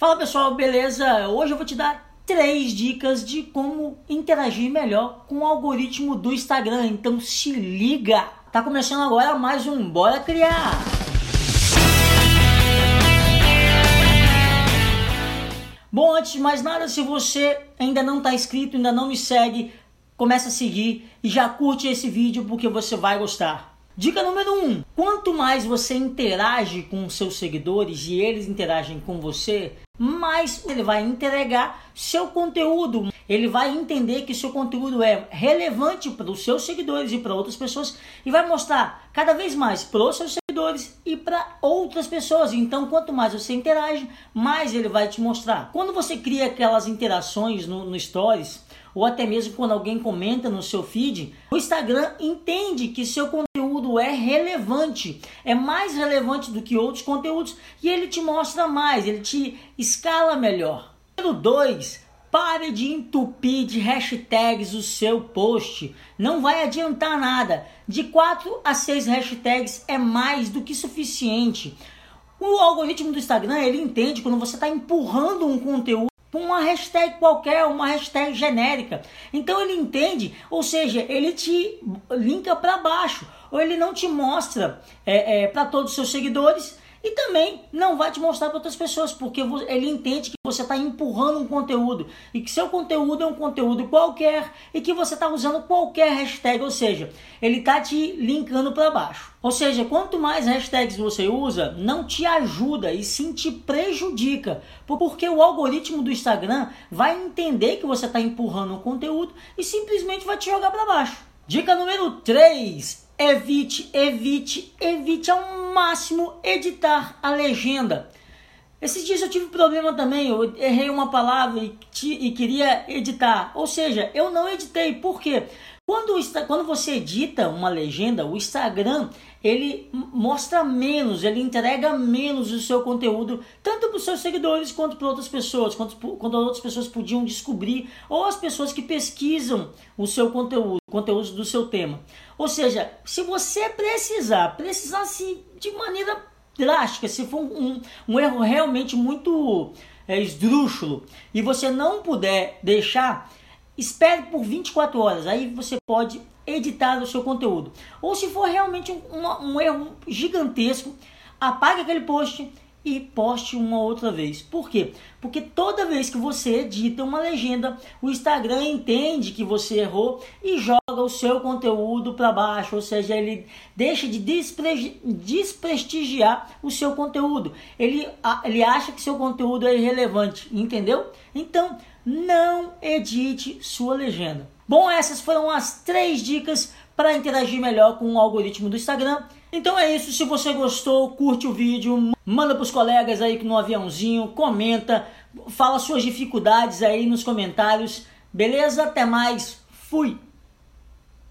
Fala pessoal, beleza? Hoje eu vou te dar três dicas de como interagir melhor com o algoritmo do Instagram. Então se liga! Tá começando agora mais um Bora Criar! Bom, antes de mais nada, se você ainda não está inscrito, ainda não me segue, começa a seguir e já curte esse vídeo porque você vai gostar. Dica número 1: um, quanto mais você interage com seus seguidores e eles interagem com você, mais ele vai entregar seu conteúdo. Ele vai entender que seu conteúdo é relevante para os seus seguidores e para outras pessoas e vai mostrar cada vez mais para os seus seguidores e para outras pessoas. Então, quanto mais você interage, mais ele vai te mostrar. Quando você cria aquelas interações no, no Stories, ou até mesmo quando alguém comenta no seu feed, o Instagram entende que seu conteúdo é relevante, é mais relevante do que outros conteúdos e ele te mostra mais, ele te escala melhor. Número 2, pare de entupir de hashtags o seu post. Não vai adiantar nada. De 4 a 6 hashtags é mais do que suficiente. O algoritmo do Instagram, ele entende quando você está empurrando um conteúdo uma hashtag qualquer, uma hashtag genérica. Então ele entende, ou seja, ele te linka para baixo, ou ele não te mostra é, é, para todos os seus seguidores e também não vai te mostrar para outras pessoas, porque ele entende que você está empurrando um conteúdo e que seu conteúdo é um conteúdo qualquer e que você está usando qualquer hashtag, ou seja, ele está te linkando para baixo. Ou seja, quanto mais hashtags você usa, não te ajuda e sim te prejudica, porque o algoritmo do Instagram vai entender que você está empurrando um conteúdo e simplesmente vai te jogar para baixo. Dica número 3 evite, evite, evite ao máximo editar a legenda. Esses dias eu tive problema também, eu errei uma palavra e, e queria editar. Ou seja, eu não editei. Por quê? Quando, quando você edita uma legenda, o Instagram ele mostra menos, ele entrega menos o seu conteúdo, tanto para os seus seguidores quanto para outras pessoas, quanto, quando outras pessoas podiam descobrir, ou as pessoas que pesquisam o seu conteúdo, conteúdo do seu tema. Ou seja, se você precisar, precisar assim, de maneira drástica, se for um, um erro realmente muito é, esdrúxulo, e você não puder deixar Espere por 24 horas, aí você pode editar o seu conteúdo. Ou se for realmente um, um erro gigantesco, apague aquele post e poste uma outra vez. Por quê? Porque toda vez que você edita uma legenda, o Instagram entende que você errou e joga o seu conteúdo para baixo, ou seja, ele deixa de desprestigiar o seu conteúdo. Ele, ele acha que seu conteúdo é irrelevante, entendeu? Então, não edite sua legenda. Bom, essas foram as três dicas para interagir melhor com o algoritmo do Instagram. Então é isso, se você gostou, curte o vídeo, manda para os colegas aí no aviãozinho, comenta, fala suas dificuldades aí nos comentários. Beleza? Até mais. Fui.